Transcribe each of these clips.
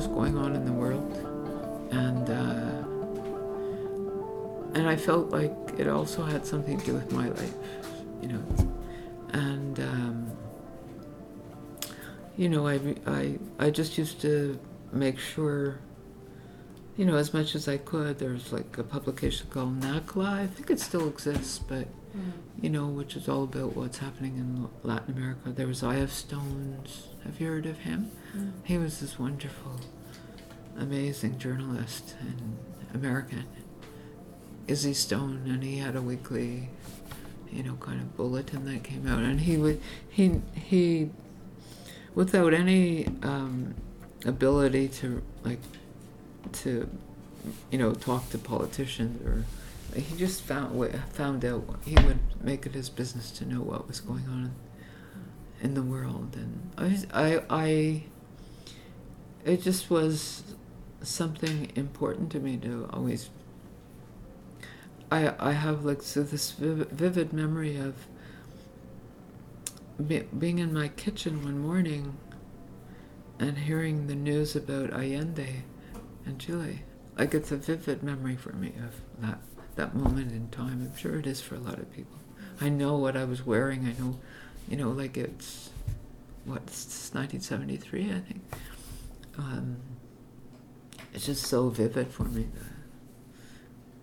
was going on in the world, and uh, and I felt like it also had something to do with my life, you know, and um, you know, I I I just used to make sure. You know, as much as I could. There's like a publication called NACLA. I think it still exists, but you know, which is all about what's happening in Latin America. There was I.F. Stones. Have you heard of him? Mm. He was this wonderful, amazing journalist and American, Izzy Stone, and he had a weekly, you know, kind of bulletin that came out, and he would he he, without any um, ability to like, to, you know, talk to politicians or he just found found out he would make it his business to know what was going on in the world. And I I I it just was something important to me to always I I have like so this vivid, memory of be, being in my kitchen one morning and hearing the news about Allende and Chile. Like it's a vivid memory for me of that that moment in time. I'm sure it is for a lot of people. I know what I was wearing. I know, you know, like it's what it's 1973, I think. Um, it's just so vivid for me,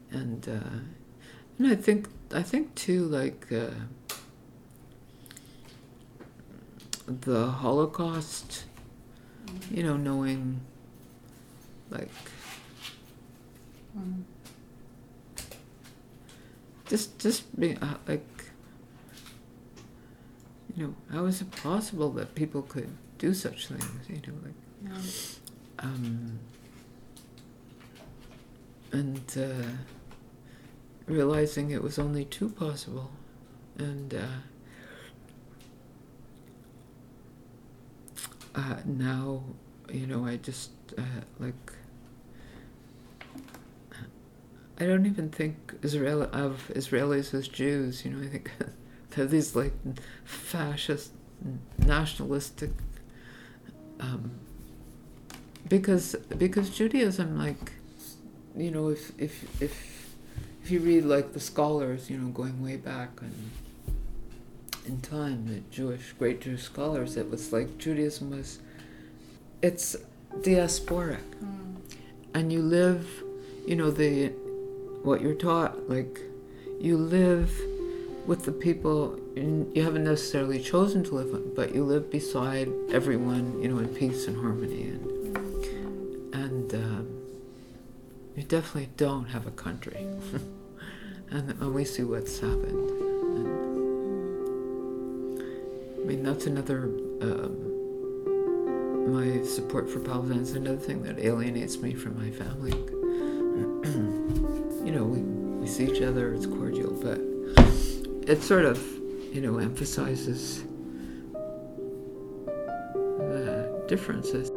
and uh, and I think I think too like uh, the Holocaust. You know, knowing like Mm. Just just be uh, like you know how is it possible that people could do such things you know like Yeah. um and uh, realizing it was only too possible and uh, uh, now you know I just uh, like I don't even think Israel of Israelis as Jews. You know, I think they're these like fascist, nationalistic. Um, because because Judaism, like, you know, if if if if you read like the scholars, you know, going way back and in time, the Jewish great Jewish scholars, it was like Judaism was, it's diasporic Mm. and you live you know the what you're taught like you live with the people you haven't necessarily chosen to live with but you live beside everyone you know in peace and harmony and and um, you definitely don't have a country and, and we see what's happened and, i mean that's another um, my support for Palestine is another thing that alienates me from my family. know, we, we see each other, it's cordial, but it sort of, you know, emphasizes the differences.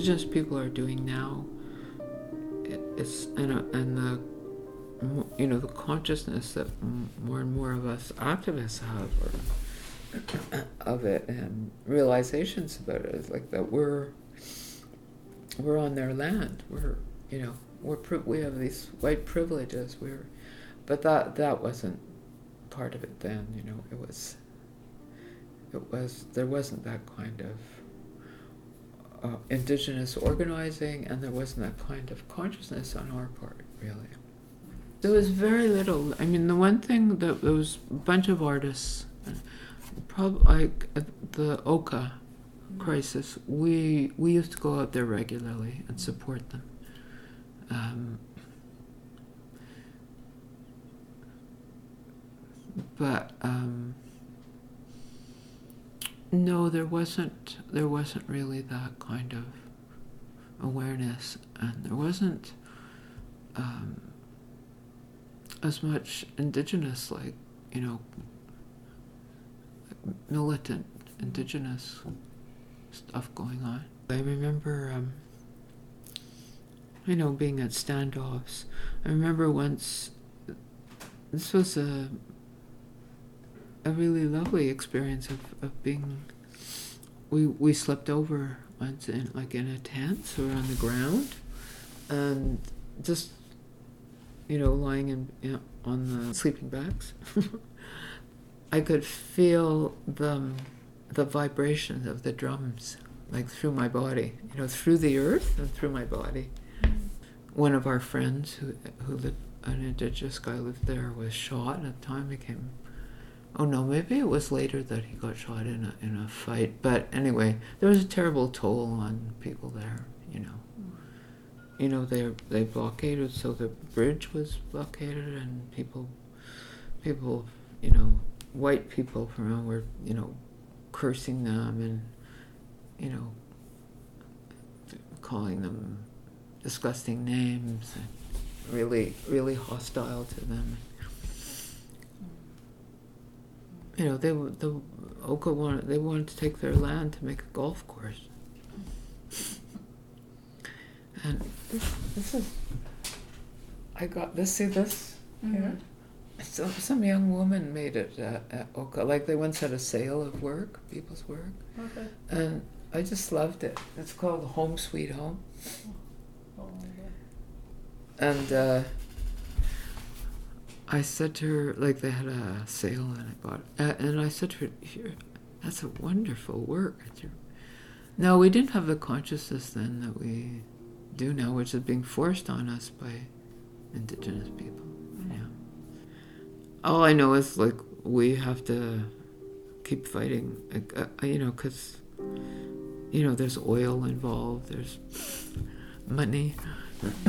Indigenous people are doing now. I- is and uh, and the you know the consciousness that more and more of us activists have or of it and realizations about it is like that we're we're on their land. We're you know we're we have these white privileges. We're but that that wasn't part of it then you know. It was it was there wasn't that kind of uh, indigenous organizing and there wasn't that kind of consciousness on our part really. There was very little. I mean the one thing that there was a bunch of artists probably like the oka crisis we we used to go out there regularly and support them. Um, but um, no, there wasn't. There wasn't really that kind of awareness, and there wasn't um, as much indigenous, like you know, militant indigenous stuff going on. I remember, um, you know, being at standoffs. I remember once. This was a a really lovely experience of, of being. We we slept over once in like in a tent or on the ground, and just you know lying in, on the sleeping bags. I could feel the the vibrations of the drums like through my body, you know, through the earth and through my body. One of our friends who who lived, an indigenous guy lived there, was shot at the time. He came. Oh no, maybe it was later that he got shot in a in a fight. But anyway, there was a terrible toll on people there. You know, you know they they blockaded, so the bridge was blockaded, and people, people, you know, white people from around were you know, cursing them and you know, calling them disgusting names, and really, really hostile to them. You know, they the Oka wanted they wanted to take their land to make a golf course, and this, this is. I got this. See this Mm-hmm. here. So some young woman made it at, at Oka. Like they once had a sale of work, people's work. Okay. And I just loved it. It's called Home Sweet Home. Oh my. And uh, I said to her, like they had a sale and I bought it. Uh, and I said to her, that's a wonderful work. No, we didn't have the consciousness then that we do now, which is being forced on us by indigenous people. Yeah. All I know is like we have to keep fighting, like, uh, you know, because you know there's oil involved, there's money,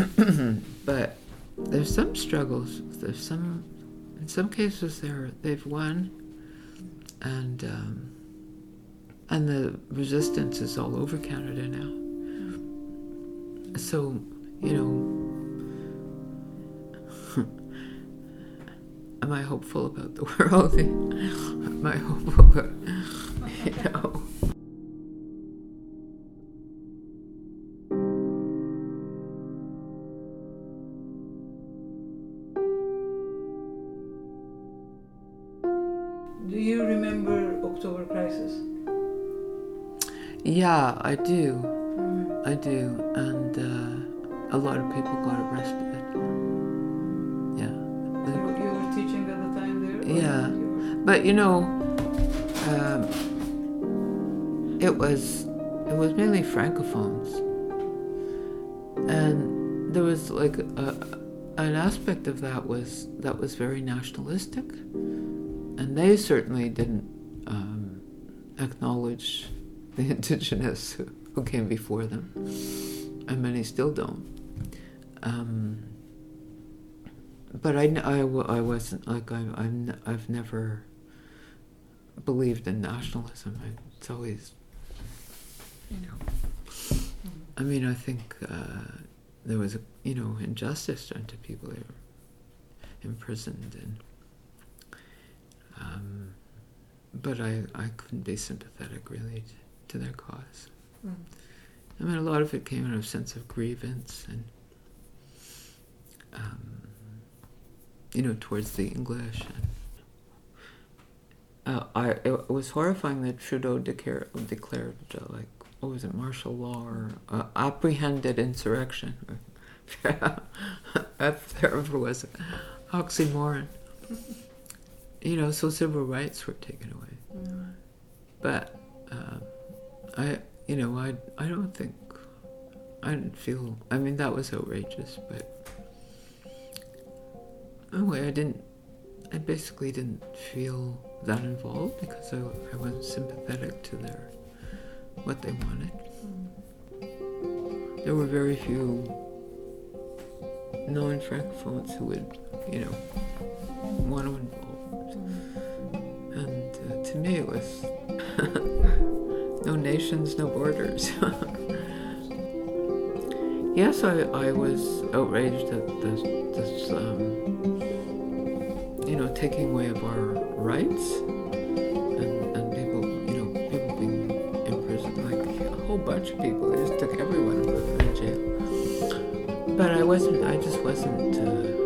but there's some struggles. There's some, in some cases, they're they've won, and um, and the resistance is all over Canada now. So, you know, am I hopeful about the world? am I hopeful about, you know? I do. Mm. I do, and uh, a lot of people got arrested. Yeah, You, you were teaching at the time there? Yeah. you but you know, um, it was it was mainly francophones, and there was like a, an aspect of that was that was very nationalistic, and they certainly didn't um, acknowledge the indigenous who, who came before them, and many still don't. Um, but I wasn't like I, I'm I've never believed in nationalism. I, it's always, you know. I mean, I think uh, there was a you know injustice done to people. They were imprisoned and. Um, but I, I couldn't be sympathetic really to, their cause. Mm. I mean, a lot of it came out of a sense of grievance and, um, you know, towards the English. And, uh, I it was horrifying that Trudeau declare, declared uh, like what was it, martial law or uh, apprehended insurrection. That's terrible, was it? Oxymoron. You know, so civil rights were taken away. Mm. But um, I, you know, I, I don't think I didn't feel. I mean, that was outrageous, but anyway, I didn't. I basically didn't feel that involved because I, I wasn't sympathetic to their what they wanted. There were very few known francophones who would, you know, want to involve. And uh, to me, it was no nations, no borders. yes, I, I was outraged at this, this um, you know, taking away of our rights and, and people, you know, people being imprisoned, like a whole bunch of people. They just took everyone and put in jail. But I wasn't, I just wasn't uh,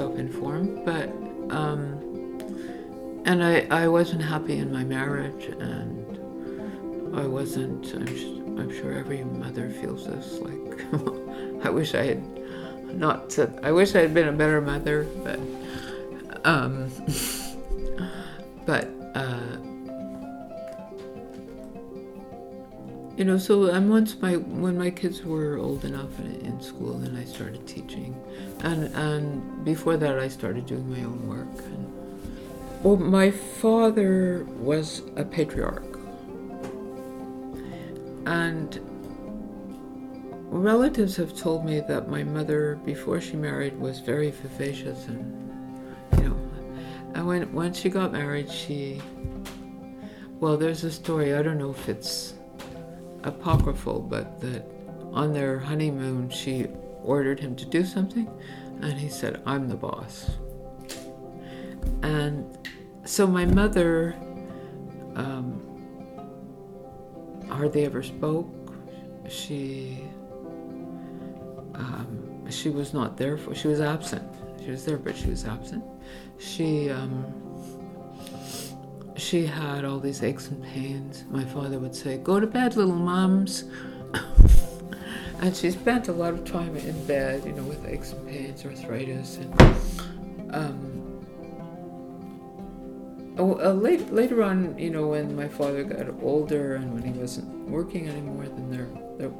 myself informed. But, um, and I, I wasn't happy in my marriage, and I wasn't. I'm, I'm sure every mother feels this. Like, I wish I had not said. I wish I had been a better mother, but, um, You know, so and once my when my kids were old enough in, in school, then I started teaching, and and before that I started doing my own work. And, well, my father was a patriarch, and relatives have told me that my mother, before she married, was very vivacious and you know, and when when she got married, she well, there's a story. I don't know if it's apocryphal, but that on their honeymoon she ordered him to do something, and he said, "I'm the boss." And so my mother um, hardly ever spoke. She um, she was not there for. She was absent. She was there, but she was absent. She. Um, she had all these aches and pains. My father would say, Go to bed, little mums. and she spent a lot of time in bed, you know, with aches and pains, arthritis. And um, uh, late, later on, you know, when my father got older and when he wasn't working anymore, then their, their,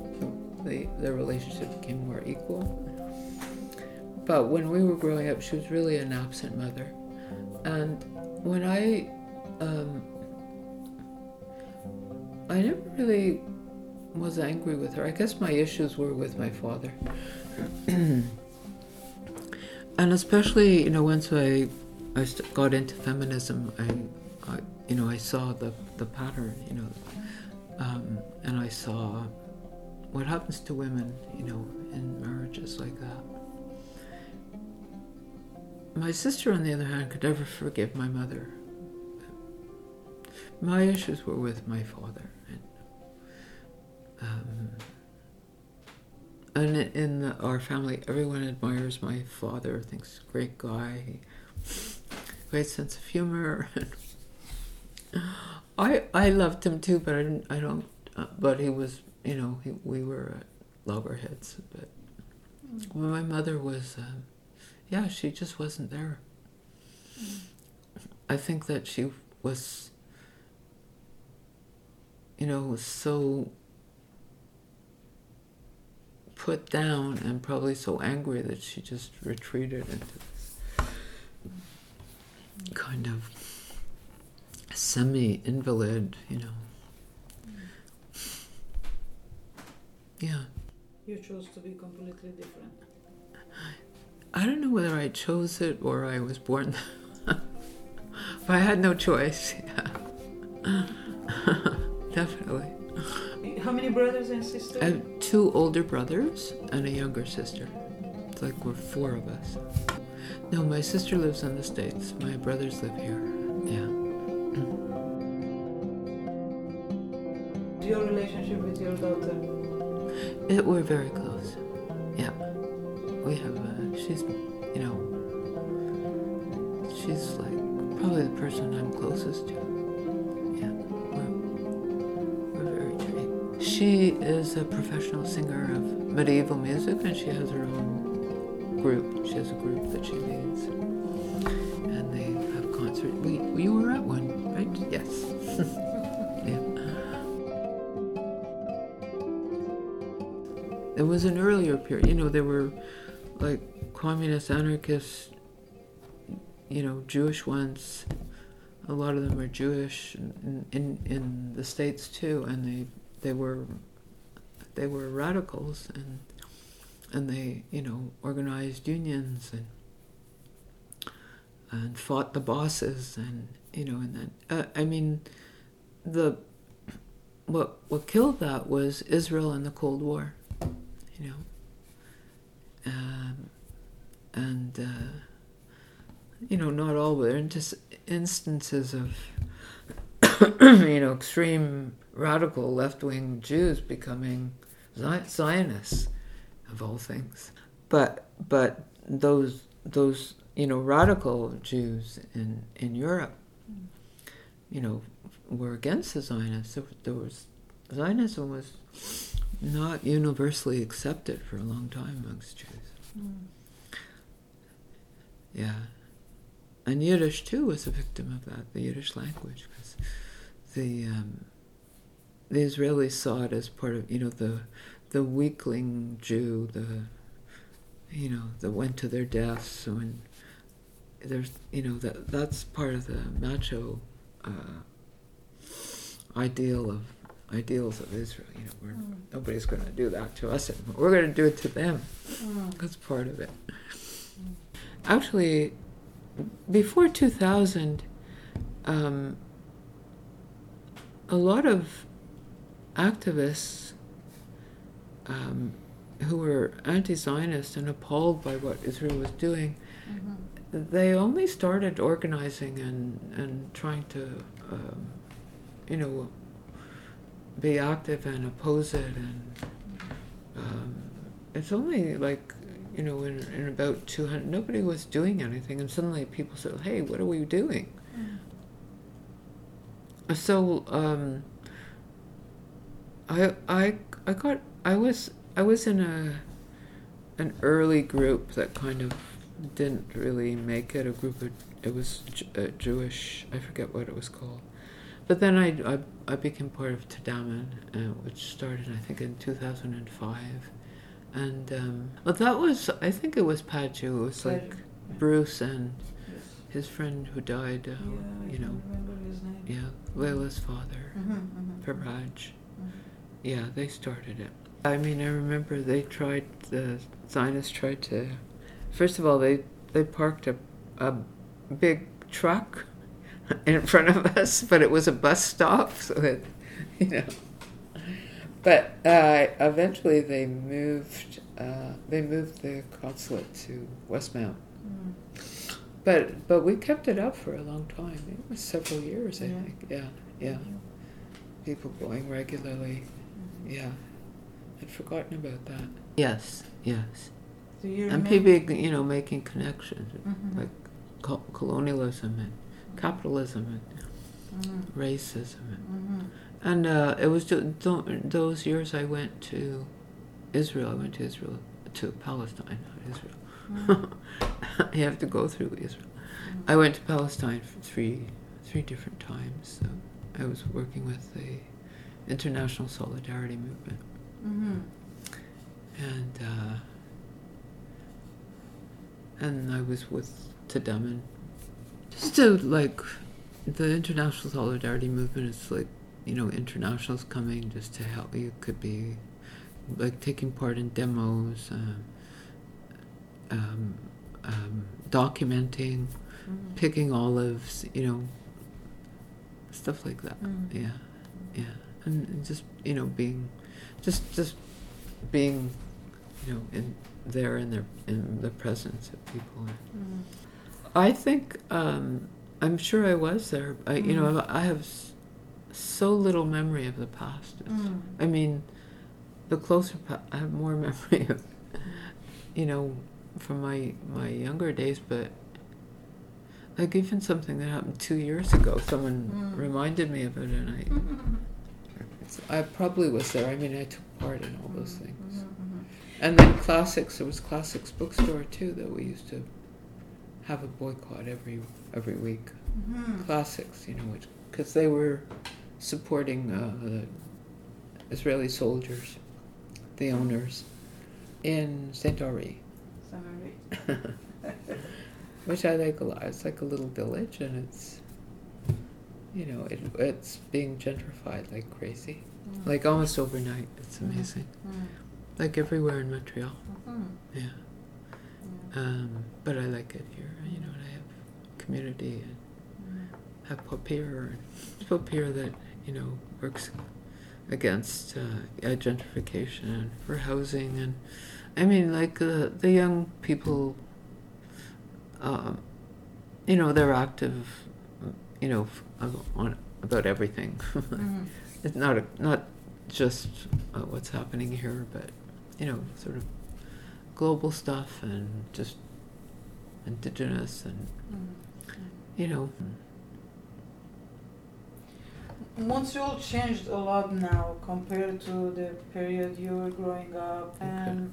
the, their relationship became more equal. But when we were growing up, she was really an absent mother. And when I um, I never really was angry with her. I guess my issues were with my father. and especially, you know, once I, I got into feminism, I, I, you know, I saw the, the pattern, you know, um, and I saw what happens to women, you know, in marriages like that. My sister, on the other hand, could never forgive my mother my issues were with my father and um, and in the, our family everyone admires my father thinks he's a great guy great sense of humor I I loved him too but I didn't I don't uh, but he was you know he, we were at loggerheads but when my mother was uh, yeah she just wasn't there. I think that she was you know, so put down and probably so angry that she just retreated into this kind of semi invalid, you know. Yeah. You chose to be completely different. I don't know whether I chose it or I was born. but I had no choice. Yeah. Definitely. How many brothers and sisters? I have two older brothers and a younger sister. It's like we're four of us. No, my sister lives in the States. My brothers live here. Yeah. Your relationship with your daughter? It, we're very close. Yeah. We have, uh, she's, you know, she's like probably the person I'm closest to. Is a professional singer of medieval music and she has her own group. She has a group that she leads. And they have concerts. We, you were at one, right? Yes. yeah. It was an earlier period. You know, there were like communist anarchists, you know, Jewish ones. A lot of them are Jewish in, in, in the States too, and they they were they were radicals and and they you know organized unions and and fought the bosses and you know and then uh, I mean the what what killed that was Israel and the Cold War you know. Um, and uh, you know not all but instances of you know extreme radical left wing Jews becoming Zionists, of all things. But but those those you know radical Jews in in Europe, you know, were against the Zionists. There, there was Zionism was not universally accepted for a long time amongst Jews. Mm. Yeah. And Yiddish too was a victim of that, the Yiddish language, because the um, the Israelis saw it as part of you know the the weakling Jew, the you know that went to their deaths when there's you know that that's part of the macho uh, ideal of ideals of Israel. You know, we're, mm. nobody's going to do that to us anymore. We're going to do it to them. Mm. That's part of it. Mm. Actually, before 2000, um, a lot of activists um, who were anti-Zionist and appalled by what Israel was doing, mm-hmm. they only started organizing and and trying to, um, you know, be active and oppose it. And um, it's only like, you know, in, in about 200, nobody was doing anything, and suddenly people said, "Hey, what are we doing?" Mm. So um, I I I got I was I was in a an early group that kind of didn't really make it a group of it was uh, Jewish I forget what it was called. But then I, I, I became part of Tadamon, uh, which started I think in 2005 and um, well, that was I think it was Paju it was like Bruce and his friend who died uh, yeah, you know. yeah Leila's father mm-hmm, mm-hmm. Yeah, they started it. I mean, I remember they tried, the Zionists tried to, first of all, they, they parked a, a big truck in front of us, but it was a bus stop, so that, you know. But uh, eventually they moved, uh, they moved the consulate to Westmount. Mm. But but we kept it up for a long time. It was several years, I yeah. think. Yeah, yeah. People going regularly. Yeah, I'd forgotten about that. Yes, yes. Do you and people, you know, making connections, mm-hmm. like co- colonialism and capitalism and mm-hmm. racism. And, mm-hmm. and uh, it was those years I went to Israel. I went to Israel, to Palestine, not Israel. Mm-hmm. you have to go through Israel. Mm-hmm. I went to Palestine three, three different times. So I was working with the international solidarity movement. Mm-hmm. And uh, and I was with Tadamon. Just to like the international solidarity movement is like you know internationals coming just to help you could be like taking part in demos uh, um, um, documenting mm-hmm. picking olives you know stuff like that mm-hmm. yeah yeah and just you know being just just being you know in there in their in the presence of people mm. i think um, i'm sure i was there I, mm. you know mm. i have so little memory of the past mm. i mean the closer pa- i have more memory of you know from my my younger days but like even something that happened two years ago someone mm. reminded me of it and i I probably was there. I mean, I took part in all those things. Mhm, And then classics. There was classics bookstore too that we used to have a boycott every every week. mhm. Mhm. Classics, you know, which because they were supporting uh, the Israeli soldiers, the owners, in Saint Henri, Summary. which I like a lot. It's like a little village, and it's you know it, it's being gentrified like crazy, Mm. like almost overnight. It's Mhm. amazing, Mm. like everywhere in Montreal. Mhm. Yeah. Yeah. Um, but I like it here. You know, and I have community and Mm. have POPIR, POPIR that you know works against uh, gentrification and for housing, and I mean, like uh, the young people, um, you know, they're active, you know, on about everything. Mhm. it's not a, not just uh, what's happening here, but you know, sort of global stuff and just indigenous and Mhm. you know. Montreal changed a lot now compared to the period you were growing up, Okay. and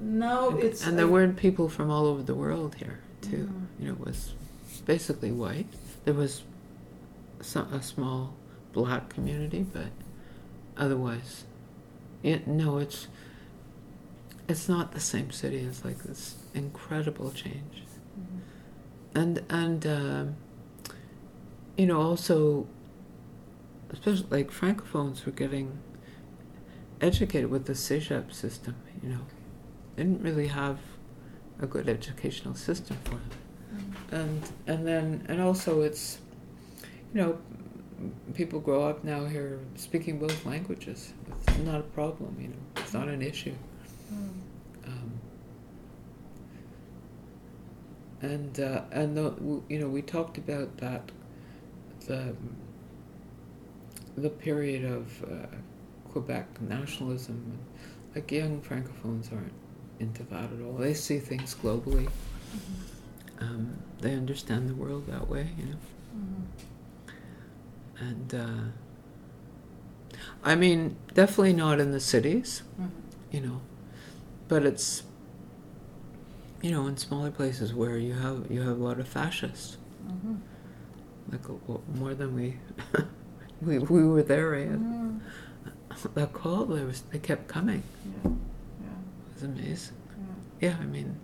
now and, it's and there weren't people from all over the world here too. Mhm. You know, it was basically white. There was some, a small black community, but otherwise, it, no, it's it's not the same city. It's like this incredible change, Mhm. and and um, you know also, especially like francophones were getting educated with the CEGEP system. You know, they didn't really have a good educational system for them Mhm. and and then and also it's you know people grow up now here speaking both languages it's not a problem you know it's not an issue Mhm. um, and uh, and the, you know we talked about that the the period of uh, Quebec nationalism like young francophones aren't into that at all they see things globally Mhm. um, they understand the world that way, you know. Mhm. And uh, I mean, definitely not in the cities, Mhm. you know, but it's you know in smaller places where you have you have a lot of fascists, Mhm. like more than we we we were there. Eh? Mhm. That call there was they kept coming. Yeah. Yeah. It was amazing. Yeah. Yeah, I mean,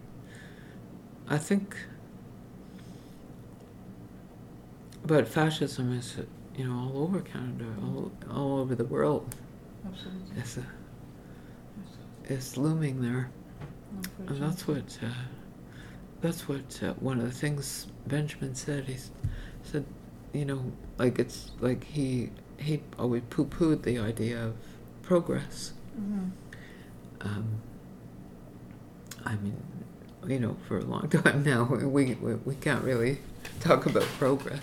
I think, but fascism is, you know, all over Canada, all all over the world. Absolutely. It's a, it's looming there, and that's what uh, that's what uh, one of the things Benjamin said. He said, you know, like it's like he he always poo pooed the idea of progress. Mhm. um, I mean, you know, for a long time now, we, we, we can't really talk about progress.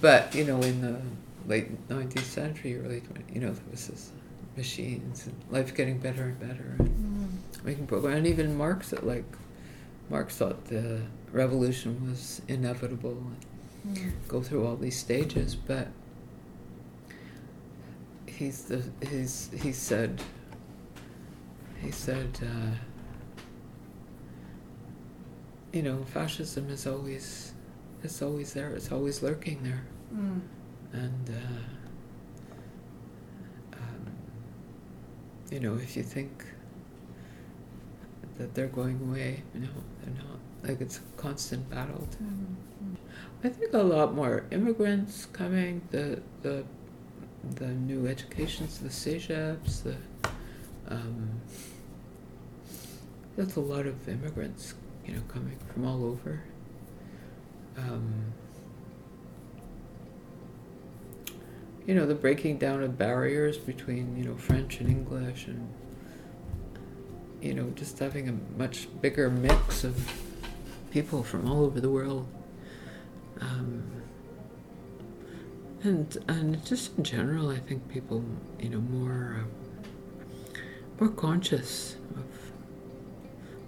But, you know, in the late 19th century, early 20th, you know, there was this machines and life getting better and better and Mhm. making progress. And even Marx, that like, Marx thought the revolution was inevitable and Mhm. go through all these stages, but he's the he's he said he said uh, you know fascism is always it's always there it's always lurking there Mhm. and uh, um, you know if you think that they're going away you know they're not like it's a constant battle to Mhm. I think a lot more immigrants coming. The the the new educations, the CEGEPs, the um, there's a lot of immigrants, you know, coming from all over. Um, you know, the breaking down of barriers between you know French and English, and you know, just having a much bigger mix of people from all over the world um, and and just in general, I think people, you know, more uh, more conscious of.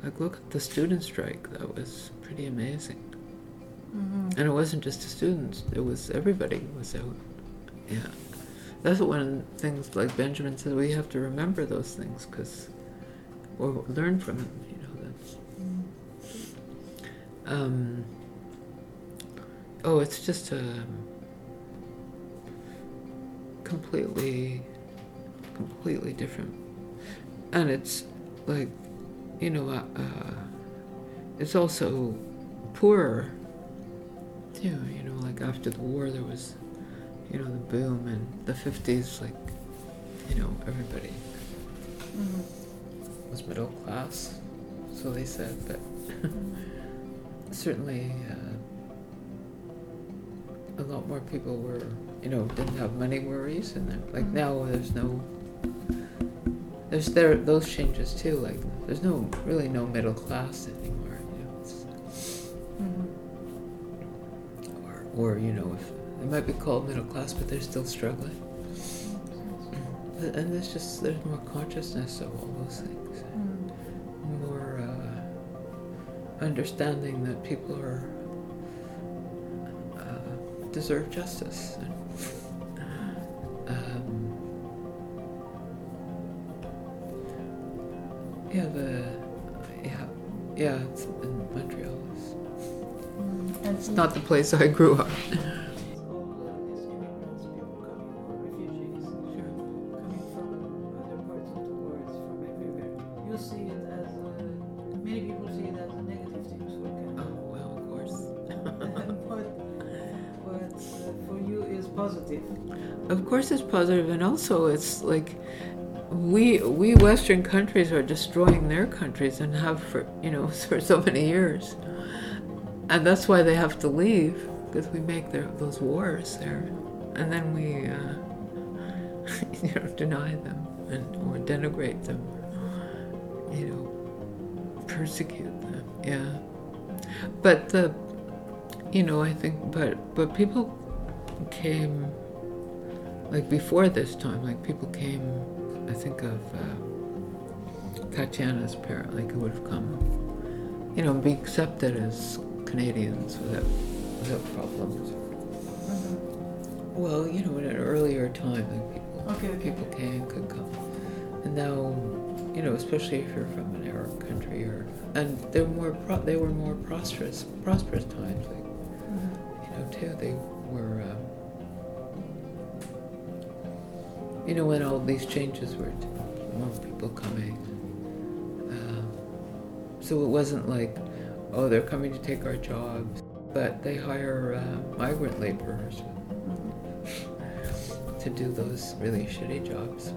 Like, look at the student strike. That was pretty amazing, Mhm. and it wasn't just the students; it was everybody was out. Yeah, that's one of the things like Benjamin said, we have to remember those things because or learn from them. You know that's. Um, oh, it's just a completely, completely different, and it's like, you know, uh, uh, it's also poorer too. You know, like after the war, there was, you know, the boom, and the fifties, like, you know, everybody Mm-hmm. was middle class, so they said, but certainly uh, a lot more people were, you know, didn't have money worries, and like Mhm. now there's no, there's there those changes too. Like there's no really no middle class anymore. Or you know, if they might be called middle class, but they're still struggling. And there's just there's more consciousness of all those things. Mm-hmm. more uh, understanding that people are uh, deserve justice. Um, yeah, the yeah yeah it's in Montreal. And it's not the place I grew up. It's all uh, these immigrants, people coming, or refugees, coming from other parts of the world, from everywhere. You see it as many people see it as negative thing, so kind Oh well, of course. but but uh, for you is positive. Of course, it's positive, and also it's like we we Western countries are destroying their countries and have for you know for so many years, and that's why they have to leave because we make their those wars there, and then we uh, you know deny them and or denigrate them, you know, persecute them. Yeah, but the you know I think but but people came like before this time, like people came, I think of uh, Tatiana's parent, like who would have come, you know, be accepted as Canadians without without problems. Well, you know, in an earlier time, like people Okay, okay. people came could come, and now, you know, especially if you're from an Arab country or and they're more pro- they were more prosperous prosperous times, like you know, too. They were, um, you know, when all these changes were, more people coming. Um, so it wasn't like, oh, they're coming to take our jobs, but they hire uh, migrant laborers to do those really shitty jobs.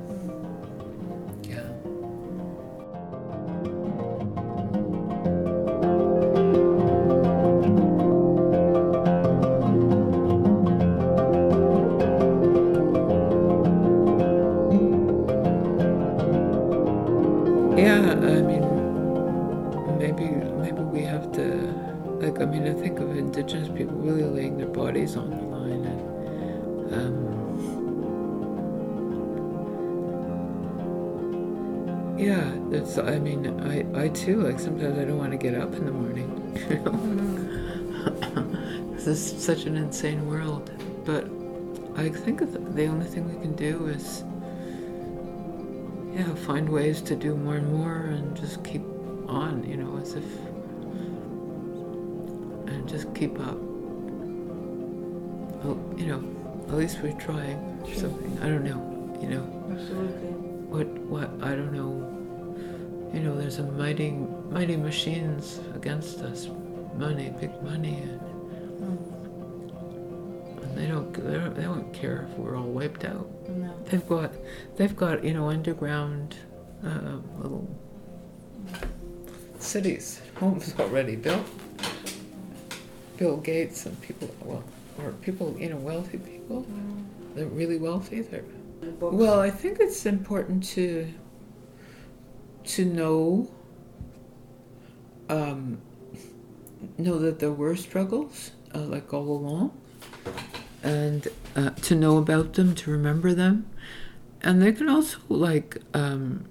Too like sometimes I don't want to get up in the morning, you know, this is such an insane world, but I think the only thing we can do is yeah, find ways to do more and more and just keep on, you know, as if and just keep up. Well, you know, at least we're trying or something. I don't know, you know. Absolutely. What what I don't know. You know, there's a mighty mighty machines against us. Money, big money and, and they don't they don't care if we're all wiped out. No. They've got, they've got, you know, underground uh, little cities, homes already built. Bill Gates and people, well, or people, you know, wealthy people. They're really wealthy. They're well. I think it's important to to know um, know that there were struggles, uh, like all along, and uh, to know about them, to remember them, and they can also like um,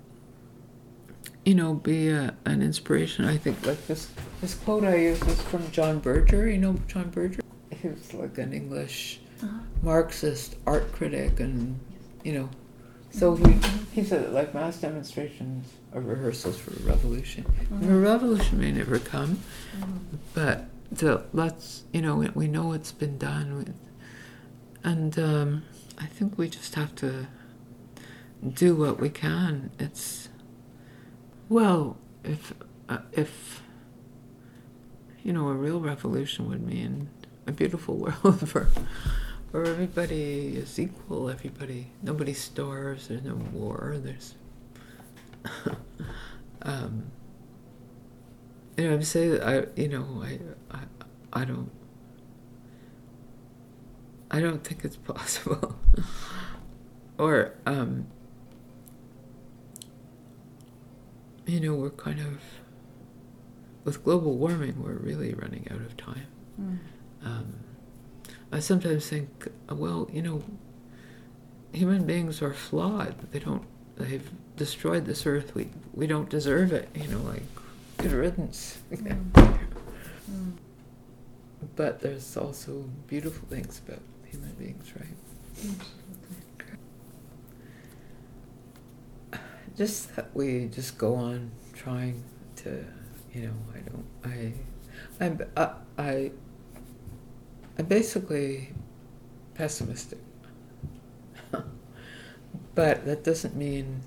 you know be a, an inspiration. I think like this this quote I use is from John Berger. You know John Berger. He was like an English Uh-huh. Marxist art critic and you know. So we, he said like mass demonstrations are rehearsals for a revolution. And a revolution may never come, but the let's you know we, we know what's been done with, and um, I think we just have to do what we can. It's well, if uh, if you know a real revolution would mean a beautiful world for where everybody is equal, everybody nobody starves, there's no war, there's um, you know, I'm saying that I you know, I, I I don't I don't think it's possible. or um you know, we're kind of with global warming we're really running out of time. Mm. Um, I sometimes think, well, you know, human beings are flawed. They don't. They've destroyed this earth. We we don't deserve it. You know, like good riddance. Mm. Mm. But there's also beautiful things about human beings, right? Just that we just go on trying to, you know, I don't, I, I'm, I, I, I'm basically pessimistic. but that doesn't mean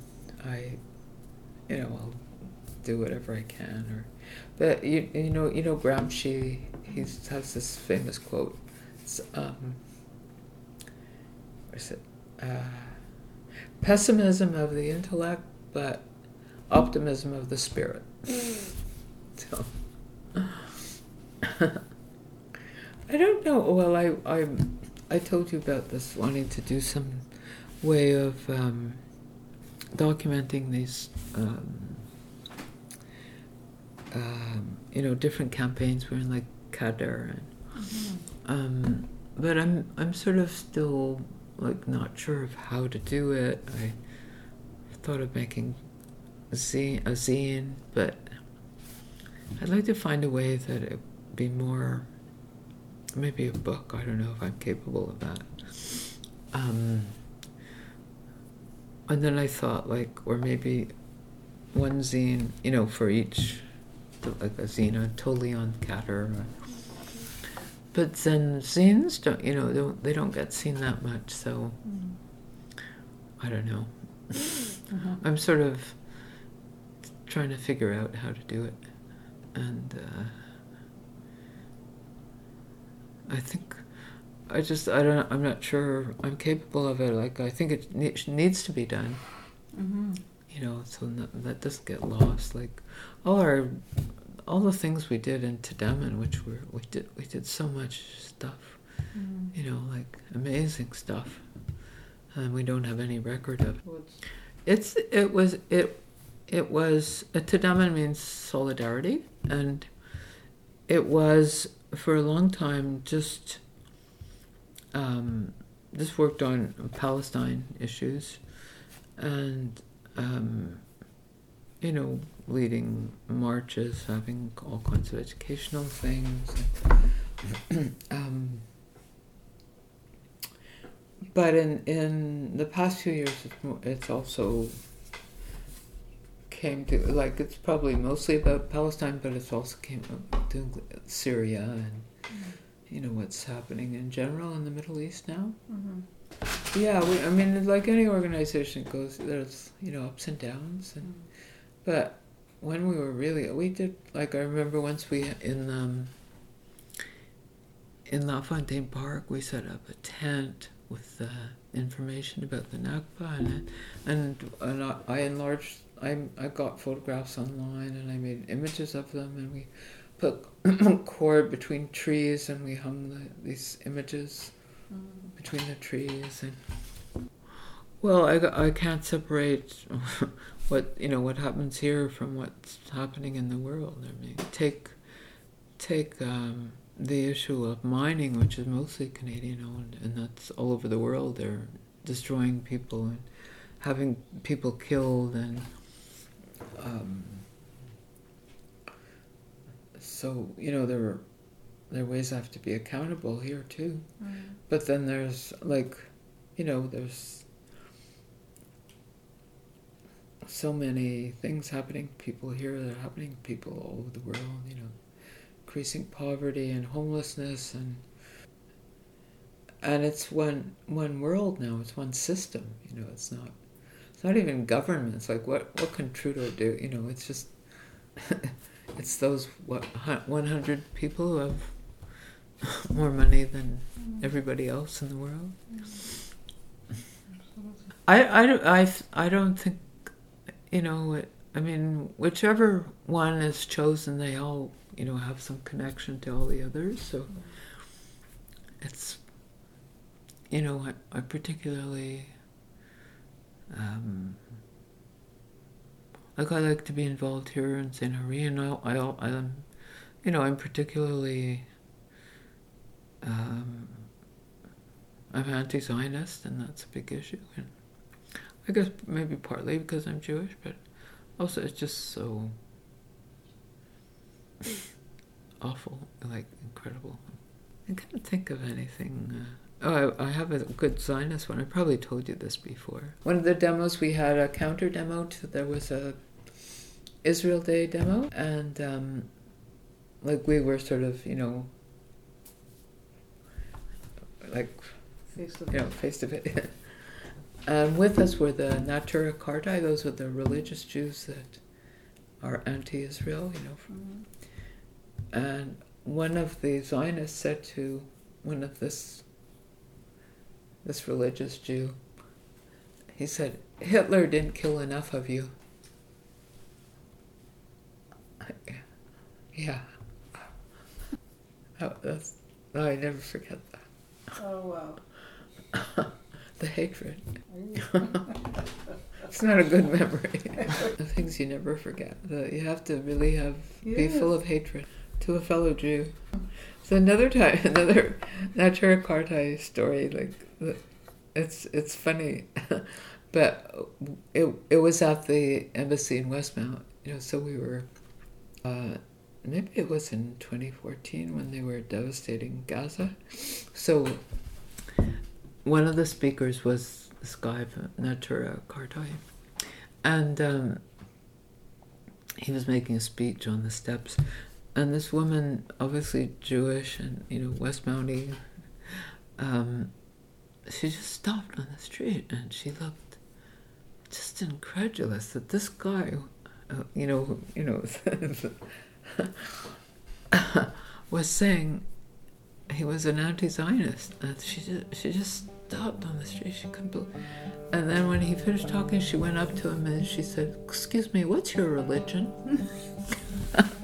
I, you know, I'll do whatever I can or, but you, you know, you know, Gramsci, he has this famous quote. It's, um, where's it? Uh, pessimism of the intellect, but optimism of the spirit. so I don't know. Well, I I I told you about this wanting to do some way of um, documenting these. Um, um, you know, different campaigns. We're in like Kader, and Mm-hmm. um, but I'm I'm sort of still like not sure of how to do it. I thought of making a zine, a zine, but I'd like to find a way that it would be more, maybe a book. I don't know if I'm capable of that. Um, and then I thought like, or maybe one zine, you know, for each, like a zine on, totally on Catter. But then zines don't, you know, don't, they don't get seen that much, so Mm. I don't know. Uh-huh. I'm sort of trying to figure out how to do it, and uh, I think I just I don't I'm not sure I'm capable of it. Like I think it ne- needs to be done, Mhm. you know, so that, that doesn't get lost. Like all our all the things we did in Tadamon, which were we did we did so much stuff, Mm. you know, like amazing stuff, and we don't have any record of. it. What's It's it was it it was a Tadamon means solidarity, and it was for a long time just um, just worked on Palestine issues, and um, you know leading marches, having all kinds of educational things. um, but in in the past few years, it's, it's also came to like it's probably mostly about Palestine, but it's also came up to Syria and you know what's happening in general in the Middle East now. Mhm. Yeah, we, I mean, like any organization goes, there's you know ups and downs, and but when we were really, we did like I remember once we in um, in La Fontaine Park, we set up a tent with uh, information about the Nakba, and and, and I, I enlarged. I I got photographs online, and I made images of them, and we put cord between trees, and we hung the, these images Mm. between the trees and well I, I can't separate what you know what happens here from what's happening in the world i mean take take um, the issue of mining which is mostly canadian owned and that's all over the world they're destroying people and having people killed and um, so you know there are there are ways that have to be accountable here too Mm. but then there's like, you know, there's so many things happening people here that are happening people all over the world, you know, increasing poverty and homelessness and and it's one one world now, it's one system, you know, it's not it's not even governments. Like what what can Trudeau do? You know, it's just it's those what one hundred people who have more money than mm-hmm. everybody else in the world. Mm-hmm. I, I, I, I don't think, you know, I mean, whichever one is chosen, they all, you know, have some connection to all the others. So mm-hmm. it's, you know, I, I particularly, um, like I like to be involved here in St. Henri, and I, I, I'm, you know, I'm particularly um, I'm anti-Zionist, and that's a big issue. And I guess maybe partly because I'm Jewish, but also it's just so awful, like incredible. I can't think of anything. Uh, oh, I, I, have a good Zionist one. I probably told you this before. One of the demos we had a counter demo to there was a Israel Day demo, and um, like we were sort of you know like face to you know face to face. And with us were the Neturei Karta, those are the religious Jews that are anti-Israel, you know. From, mm-hmm. And one of the Zionists said to one of this this religious Jew, he said, Hitler didn't kill enough of you. Yeah. Oh, that's, no, I never forget that. Oh, wow. the hatred. it's not a good memory. the things you never forget. The, you have to really have yes. be full of hatred to a fellow Jew. So another time, another Neturei Karta story. Like it's it's funny, but it it was at the embassy in Westmount. You know, so we were. Uh, maybe it was in 2014 when they were devastating Gaza. So one of the speakers was this guy from Neturei Karta. And um, he was making a speech on the steps. And this woman, obviously Jewish and, you know, West Mountie, um, she just stopped on the street and she looked just incredulous that this guy, uh, you know, you know, was saying he was an anti-Zionist. And she just, she just stopped on the street. She couldn't believe. And then when he finished talking, she went up to him and she said, "Excuse me, what's your religion?"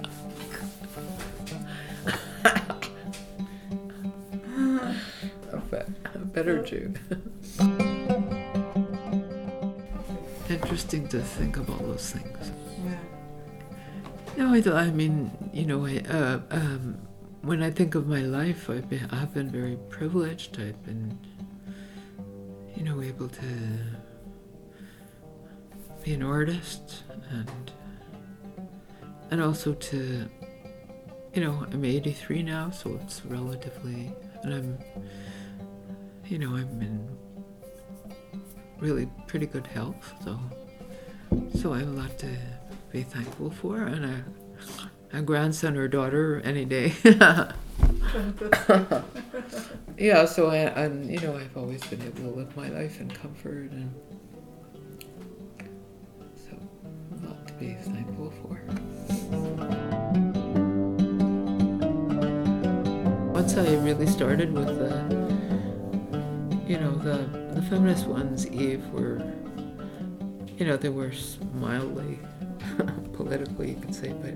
better Jew. Interesting to think of all those things. Yeah. No, I, I mean, you know, I, uh, um, when I think of my life, I've been, I've been very privileged. I've been, you know, able to be an artist and and also to, you know, I'm 83 now, so it's relatively, and I'm, you know, I'm in really pretty good health, so so I have a lot to be thankful for, and a grandson or daughter any day. yeah, so I, I'm, you know, I've always been able to live my life in comfort, and so a lot to be thankful for. Once I really started with the, you know, the the feminist ones, Eve, were, you know, they were mildly political, you could say, but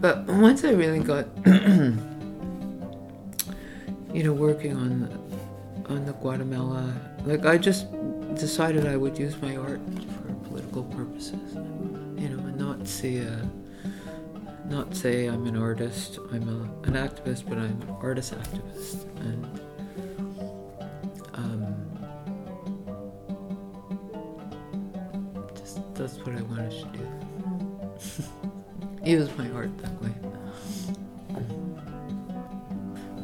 but once I really got, you know, working on on the Guatemala, like I just decided I would use my art for political purposes, you know, and not see a, not say I'm an artist, I'm a, an activist, but I'm an artist activist, and that's what I wanted to do use my art that way.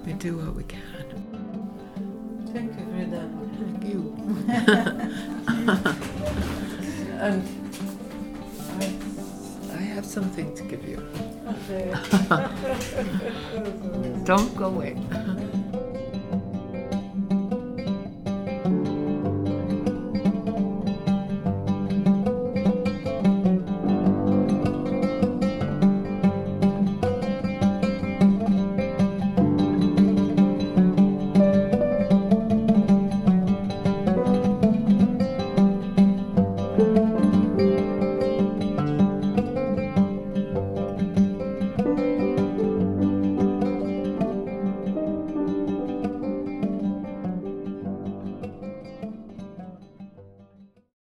We do what we can. Thank you for that. Thank you. and I have something to give you. Okay. Don't go away.